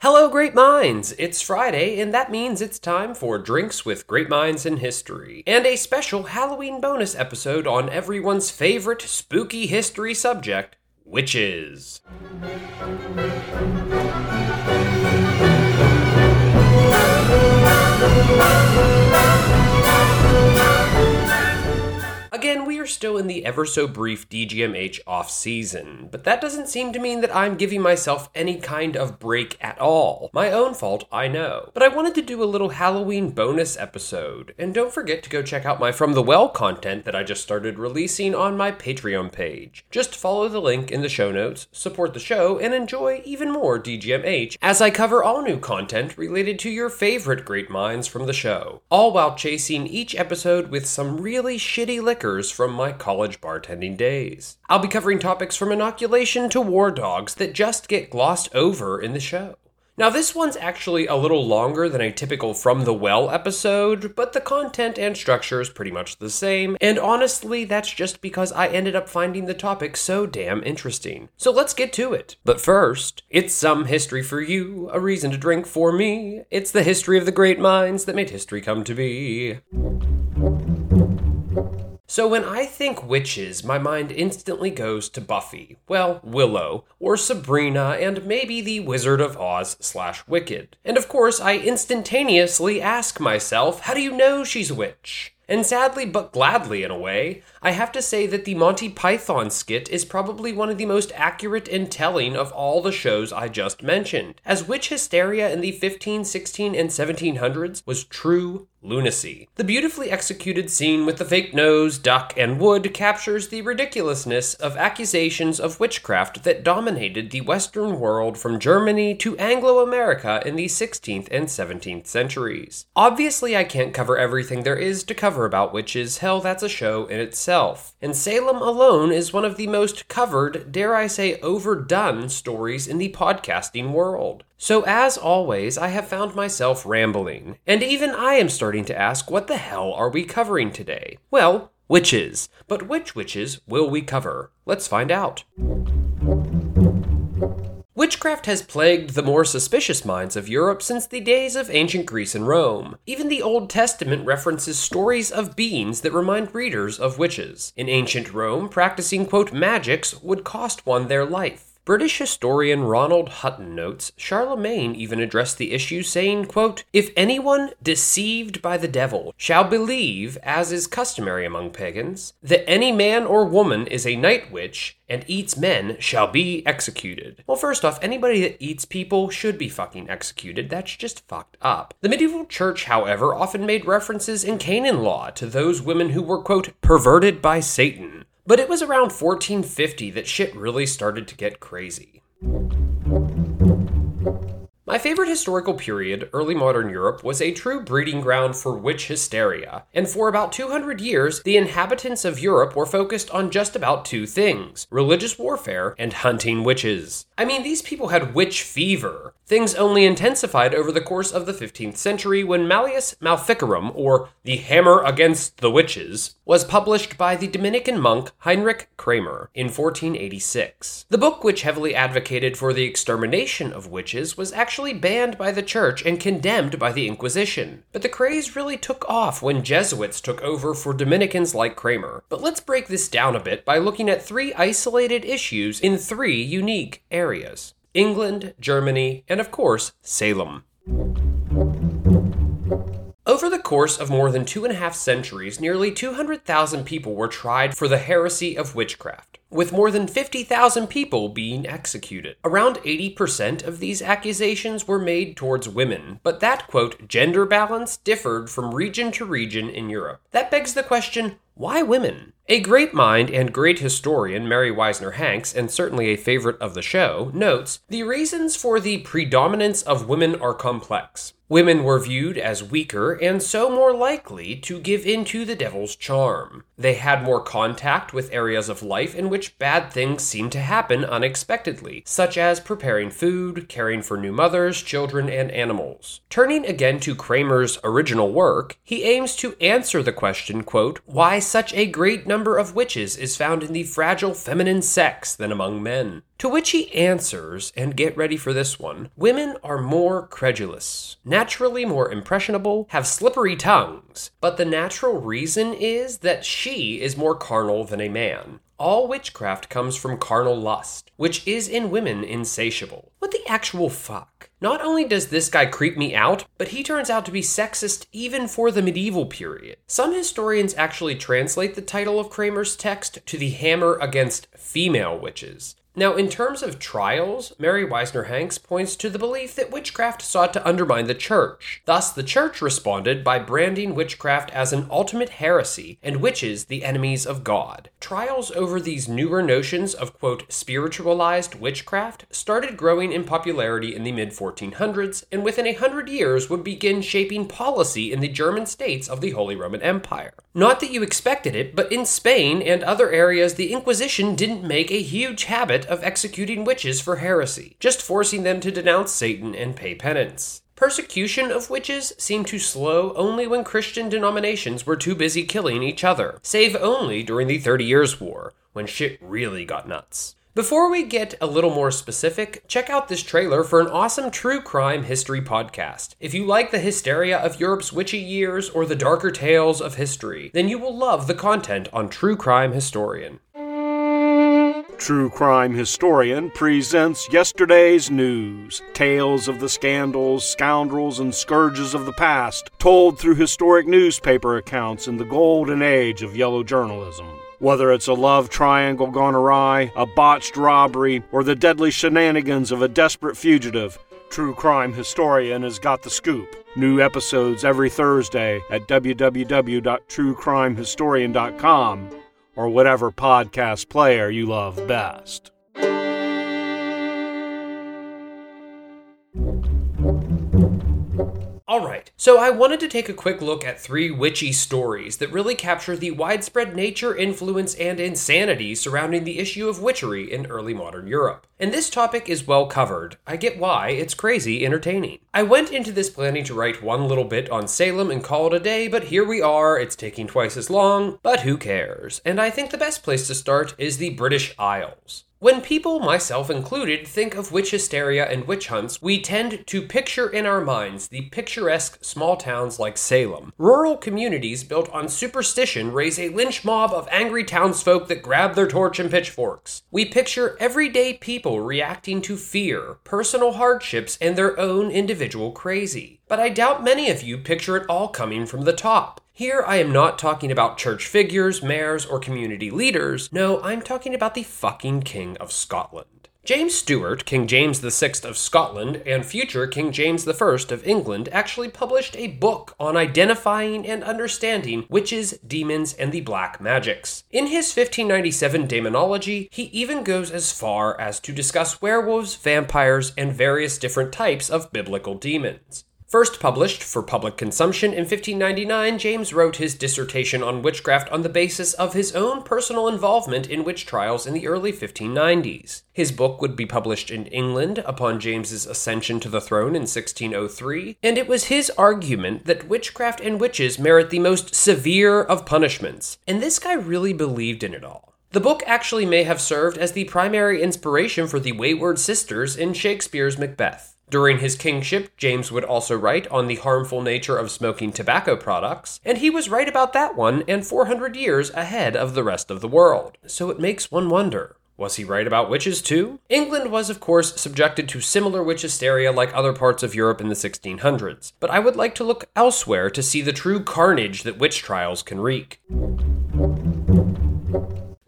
Hello, great minds! It's Friday, and that means it's time for Drinks with Great Minds in History, and a special Halloween bonus episode on everyone's favorite spooky history subject witches. Again, we are still in the ever so brief DGMH off season, but that doesn't seem to mean that I'm giving myself any kind of break at all. My own fault, I know. But I wanted to do a little Halloween bonus episode, and don't forget to go check out my From the Well content that I just started releasing on my Patreon page. Just follow the link in the show notes, support the show, and enjoy even more DGMH as I cover all new content related to your favorite great minds from the show, all while chasing each episode with some really shitty from my college bartending days. I'll be covering topics from inoculation to war dogs that just get glossed over in the show. Now, this one's actually a little longer than a typical From the Well episode, but the content and structure is pretty much the same, and honestly, that's just because I ended up finding the topic so damn interesting. So let's get to it. But first, it's some history for you, a reason to drink for me. It's the history of the great minds that made history come to be. So when I think witches, my mind instantly goes to Buffy, well, Willow, or Sabrina, and maybe the Wizard of Oz slash Wicked. And of course, I instantaneously ask myself, how do you know she's a witch? And sadly, but gladly in a way, I have to say that the Monty Python skit is probably one of the most accurate and telling of all the shows I just mentioned, as witch hysteria in the 15, 16, and 1700s was true lunacy. The beautifully executed scene with the fake nose, duck, and wood captures the ridiculousness of accusations of witchcraft that dominated the Western world from Germany to Anglo America in the 16th and 17th centuries. Obviously, I can't cover everything there is to cover about witches, hell, that's a show in itself. And Salem alone is one of the most covered, dare I say, overdone stories in the podcasting world. So, as always, I have found myself rambling, and even I am starting to ask what the hell are we covering today? Well, witches. But which witches will we cover? Let's find out. Witchcraft has plagued the more suspicious minds of Europe since the days of ancient Greece and Rome. Even the Old Testament references stories of beings that remind readers of witches. In ancient Rome, practicing, quote, magics would cost one their life. British historian Ronald Hutton notes Charlemagne even addressed the issue, saying, quote, If anyone deceived by the devil shall believe, as is customary among pagans, that any man or woman is a night witch and eats men shall be executed. Well, first off, anybody that eats people should be fucking executed. That's just fucked up. The medieval church, however, often made references in canon law to those women who were, quote, perverted by Satan. But it was around 1450 that shit really started to get crazy. My favorite historical period, early modern Europe, was a true breeding ground for witch hysteria. And for about 200 years, the inhabitants of Europe were focused on just about two things religious warfare and hunting witches. I mean, these people had witch fever. Things only intensified over the course of the 15th century when Malleus Maleficarum, or The Hammer Against the Witches, was published by the Dominican monk Heinrich Kramer in 1486. The book, which heavily advocated for the extermination of witches, was actually banned by the church and condemned by the Inquisition. But the craze really took off when Jesuits took over for Dominicans like Kramer. But let's break this down a bit by looking at three isolated issues in three unique areas. England, Germany, and of course, Salem. Over the course of more than two and a half centuries, nearly 200,000 people were tried for the heresy of witchcraft, with more than 50,000 people being executed. Around 80% of these accusations were made towards women, but that, quote, gender balance differed from region to region in Europe. That begs the question why women? A great mind and great historian, Merry Wiesner Hanks, and certainly a favorite of the show, notes the reasons for the predominance of women are complex. Women were viewed as weaker and so more likely to give in to the devil's charm. They had more contact with areas of life in which bad things seem to happen unexpectedly, such as preparing food, caring for new mothers, children, and animals. Turning again to Kramer's original work, he aims to answer the question, quote, why such a great number of witches is found in the fragile feminine sex than among men. To which he answers, and get ready for this one women are more credulous, naturally more impressionable, have slippery tongues, but the natural reason is that she is more carnal than a man. All witchcraft comes from carnal lust, which is in women insatiable. What the actual fuck? Not only does this guy creep me out, but he turns out to be sexist even for the medieval period. Some historians actually translate the title of Kramer's text to the hammer against female witches. Now, in terms of trials, Merry Wiesner Hanks points to the belief that witchcraft sought to undermine the church. Thus, the church responded by branding witchcraft as an ultimate heresy and witches the enemies of God. Trials over these newer notions of, quote, spiritualized witchcraft started growing in popularity in the mid 1400s and within a hundred years would begin shaping policy in the German states of the Holy Roman Empire. Not that you expected it, but in Spain and other areas, the Inquisition didn't make a huge habit of executing witches for heresy, just forcing them to denounce Satan and pay penance. Persecution of witches seemed to slow only when Christian denominations were too busy killing each other, save only during the Thirty Years' War, when shit really got nuts. Before we get a little more specific, check out this trailer for an awesome true crime history podcast. If you like the hysteria of Europe's witchy years or the darker tales of history, then you will love the content on True Crime Historian. True Crime Historian presents yesterday's news. Tales of the scandals, scoundrels, and scourges of the past, told through historic newspaper accounts in the golden age of yellow journalism. Whether it's a love triangle gone awry, a botched robbery, or the deadly shenanigans of a desperate fugitive, True Crime Historian has got the scoop. New episodes every Thursday at www.truecrimehistorian.com or whatever podcast player you love best. Alright, so I wanted to take a quick look at three witchy stories that really capture the widespread nature, influence, and insanity surrounding the issue of witchery in early modern Europe. And this topic is well covered. I get why, it's crazy entertaining. I went into this planning to write one little bit on Salem and call it a day, but here we are, it's taking twice as long, but who cares? And I think the best place to start is the British Isles. When people, myself included, think of witch hysteria and witch hunts, we tend to picture in our minds the picturesque small towns like Salem. Rural communities built on superstition raise a lynch mob of angry townsfolk that grab their torch and pitchforks. We picture everyday people reacting to fear, personal hardships, and their own individual crazy. But I doubt many of you picture it all coming from the top. Here, I am not talking about church figures, mayors, or community leaders. No, I'm talking about the fucking King of Scotland. James Stuart, King James VI of Scotland, and future King James I of England actually published a book on identifying and understanding witches, demons, and the black magics. In his 1597 Daemonologie, he even goes as far as to discuss werewolves, vampires, and various different types of biblical demons. First published for public consumption in 1599, James wrote his dissertation on witchcraft on the basis of his own personal involvement in witch trials in the early 1590s. His book would be published in England upon James's ascension to the throne in 1603, and it was his argument that witchcraft and witches merit the most severe of punishments. And this guy really believed in it all. The book actually may have served as the primary inspiration for the Wayward Sisters in Shakespeare's Macbeth. During his kingship, James would also write on the harmful nature of smoking tobacco products, and he was right about that one and 400 years ahead of the rest of the world. So it makes one wonder. Was he right about witches too? England was, of course, subjected to similar witch hysteria like other parts of Europe in the 1600s, but I would like to look elsewhere to see the true carnage that witch trials can wreak.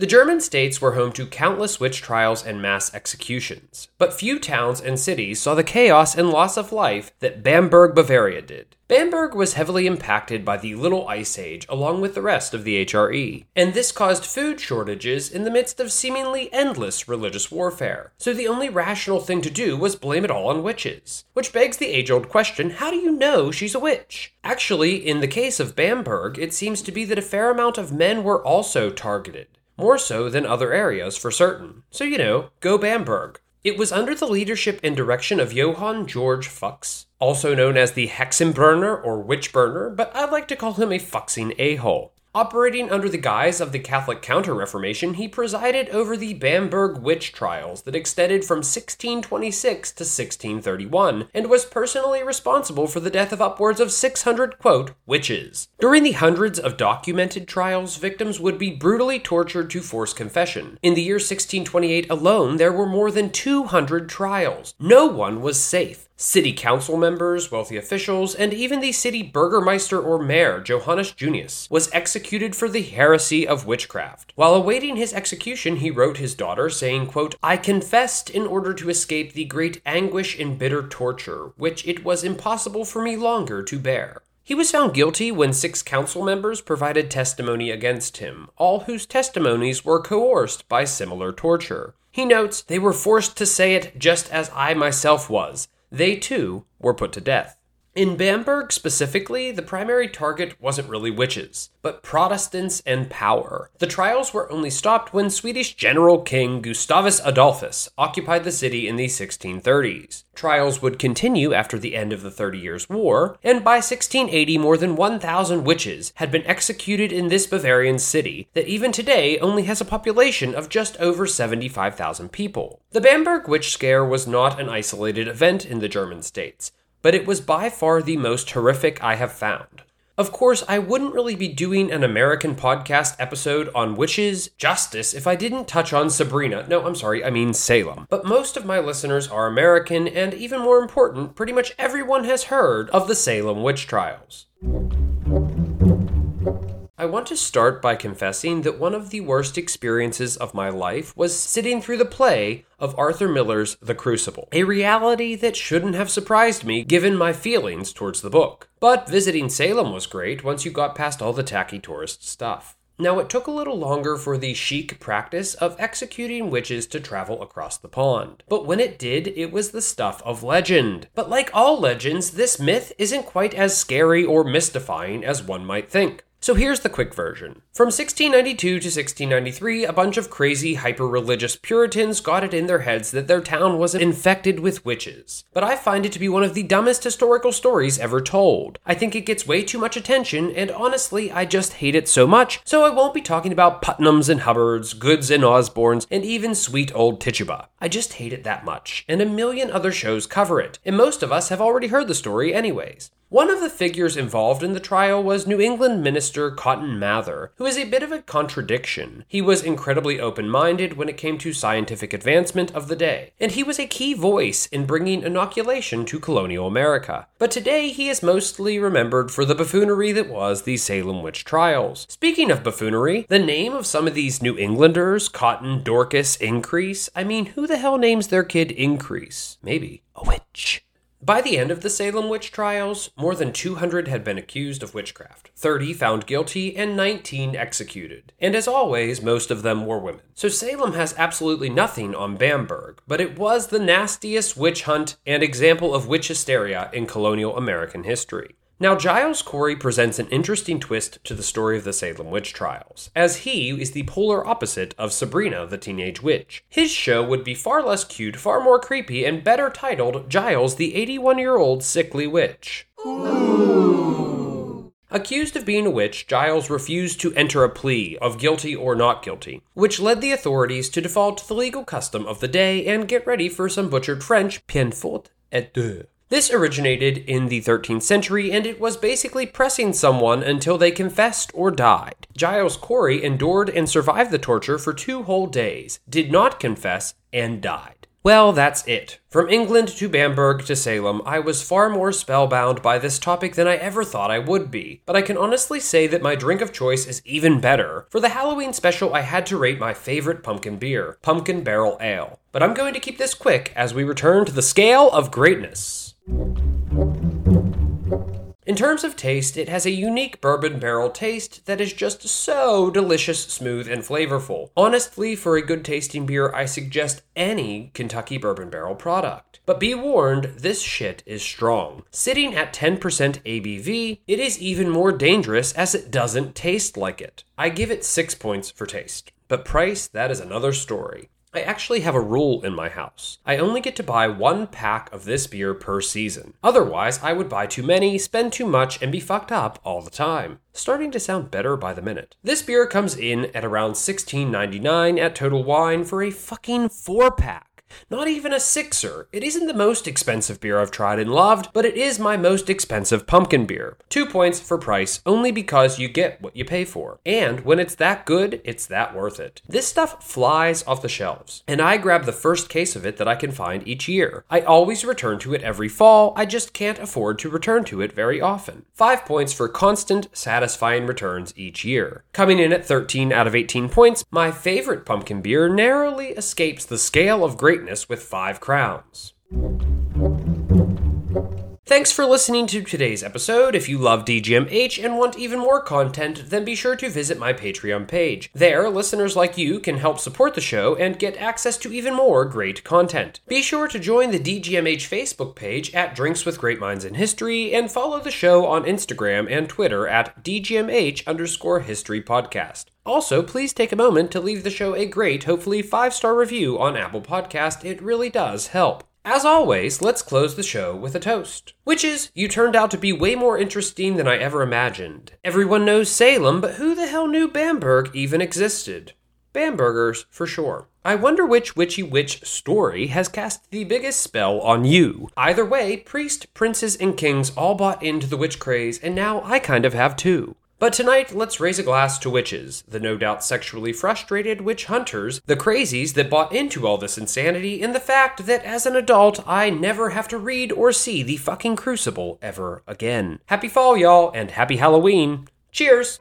The German states were home to countless witch trials and mass executions, but few towns and cities saw the chaos and loss of life that Bamberg, Bavaria did. Bamberg was heavily impacted by the Little Ice Age along with the rest of the HRE, and this caused food shortages in the midst of seemingly endless religious warfare. So the only rational thing to do was blame it all on witches. Which begs the age old question how do you know she's a witch? Actually, in the case of Bamberg, it seems to be that a fair amount of men were also targeted. More so than other areas, for certain. So, you know, go Bamberg. It was under the leadership and direction of Johann George Fuchs, also known as the Hexenburner or Witch Burner, but I like to call him a fuxing a hole. Operating under the guise of the Catholic Counter Reformation, he presided over the Bamberg witch trials that extended from 1626 to 1631 and was personally responsible for the death of upwards of 600, quote, witches. During the hundreds of documented trials, victims would be brutally tortured to force confession. In the year 1628 alone, there were more than 200 trials. No one was safe. City council members, wealthy officials, and even the city burgermeister or mayor, Johannes Junius, was executed for the heresy of witchcraft. While awaiting his execution, he wrote his daughter, saying, quote, I confessed in order to escape the great anguish and bitter torture, which it was impossible for me longer to bear. He was found guilty when six council members provided testimony against him, all whose testimonies were coerced by similar torture. He notes, They were forced to say it just as I myself was they too were put to death. In Bamberg specifically, the primary target wasn't really witches, but Protestants and power. The trials were only stopped when Swedish General King Gustavus Adolphus occupied the city in the 1630s. Trials would continue after the end of the Thirty Years' War, and by 1680 more than 1,000 witches had been executed in this Bavarian city that even today only has a population of just over 75,000 people. The Bamberg witch scare was not an isolated event in the German states but it was by far the most horrific I have found. Of course, I wouldn't really be doing an American podcast episode on witches justice if I didn't touch on Sabrina. No, I'm sorry, I mean Salem. But most of my listeners are American, and even more important, pretty much everyone has heard of the Salem witch trials. I want to start by confessing that one of the worst experiences of my life was sitting through the play of Arthur Miller's The Crucible, a reality that shouldn't have surprised me given my feelings towards the book. But visiting Salem was great once you got past all the tacky tourist stuff. Now, it took a little longer for the chic practice of executing witches to travel across the pond. But when it did, it was the stuff of legend. But like all legends, this myth isn't quite as scary or mystifying as one might think. So here's the quick version. From 1692 to 1693, a bunch of crazy, hyper religious Puritans got it in their heads that their town was infected with witches. But I find it to be one of the dumbest historical stories ever told. I think it gets way too much attention, and honestly, I just hate it so much, so I won't be talking about Putnams and Hubbards, Goods and Osborns, and even sweet old Tituba. I just hate it that much, and a million other shows cover it, and most of us have already heard the story anyways. One of the figures involved in the trial was New England minister Cotton Mather, who is a bit of a contradiction. He was incredibly open minded when it came to scientific advancement of the day, and he was a key voice in bringing inoculation to colonial America. But today he is mostly remembered for the buffoonery that was the Salem witch trials. Speaking of buffoonery, the name of some of these New Englanders, Cotton, Dorcas, Increase, I mean, who the hell names their kid Increase? Maybe a witch. By the end of the Salem witch trials, more than 200 had been accused of witchcraft, 30 found guilty, and 19 executed. And as always, most of them were women. So Salem has absolutely nothing on Bamberg, but it was the nastiest witch hunt and example of witch hysteria in colonial American history. Now, Giles Corey presents an interesting twist to the story of the Salem witch trials, as he is the polar opposite of Sabrina the Teenage Witch. His show would be far less cute, far more creepy, and better titled Giles the 81 year old sickly witch. Ooh. Accused of being a witch, Giles refused to enter a plea of guilty or not guilty, which led the authorities to default to the legal custom of the day and get ready for some butchered French, bien et deux. This originated in the 13th century and it was basically pressing someone until they confessed or died. Giles Corey endured and survived the torture for two whole days, did not confess, and died. Well, that's it. From England to Bamberg to Salem, I was far more spellbound by this topic than I ever thought I would be. But I can honestly say that my drink of choice is even better. For the Halloween special, I had to rate my favorite pumpkin beer, Pumpkin Barrel Ale. But I'm going to keep this quick as we return to the scale of greatness. In terms of taste, it has a unique bourbon barrel taste that is just so delicious, smooth, and flavorful. Honestly, for a good tasting beer, I suggest any Kentucky bourbon barrel product. But be warned, this shit is strong. Sitting at 10% ABV, it is even more dangerous as it doesn't taste like it. I give it 6 points for taste. But price, that is another story. I actually have a rule in my house. I only get to buy one pack of this beer per season. Otherwise, I would buy too many, spend too much, and be fucked up all the time. Starting to sound better by the minute. This beer comes in at around $16.99 at Total Wine for a fucking four pack. Not even a sixer. It isn't the most expensive beer I've tried and loved, but it is my most expensive pumpkin beer. Two points for price, only because you get what you pay for. And when it's that good, it's that worth it. This stuff flies off the shelves, and I grab the first case of it that I can find each year. I always return to it every fall, I just can't afford to return to it very often. Five points for constant, satisfying returns each year. Coming in at 13 out of 18 points, my favorite pumpkin beer narrowly escapes the scale of great greatness with five crowns. Thanks for listening to today's episode. If you love DGMH and want even more content, then be sure to visit my Patreon page. There, listeners like you can help support the show and get access to even more great content. Be sure to join the DGMH Facebook page at Drinks with Great Minds in History and follow the show on Instagram and Twitter at DGMH underscore history podcast. Also, please take a moment to leave the show a great, hopefully five star review on Apple Podcast. It really does help. As always, let's close the show with a toast. Which is, you turned out to be way more interesting than I ever imagined. Everyone knows Salem, but who the hell knew Bamberg even existed? Bambergers, for sure. I wonder which witchy witch story has cast the biggest spell on you. Either way, priests, princes, and kings all bought into the witch craze, and now I kind of have too. But tonight, let's raise a glass to witches, the no doubt sexually frustrated witch hunters, the crazies that bought into all this insanity, and the fact that as an adult, I never have to read or see the fucking crucible ever again. Happy fall, y'all, and happy Halloween. Cheers!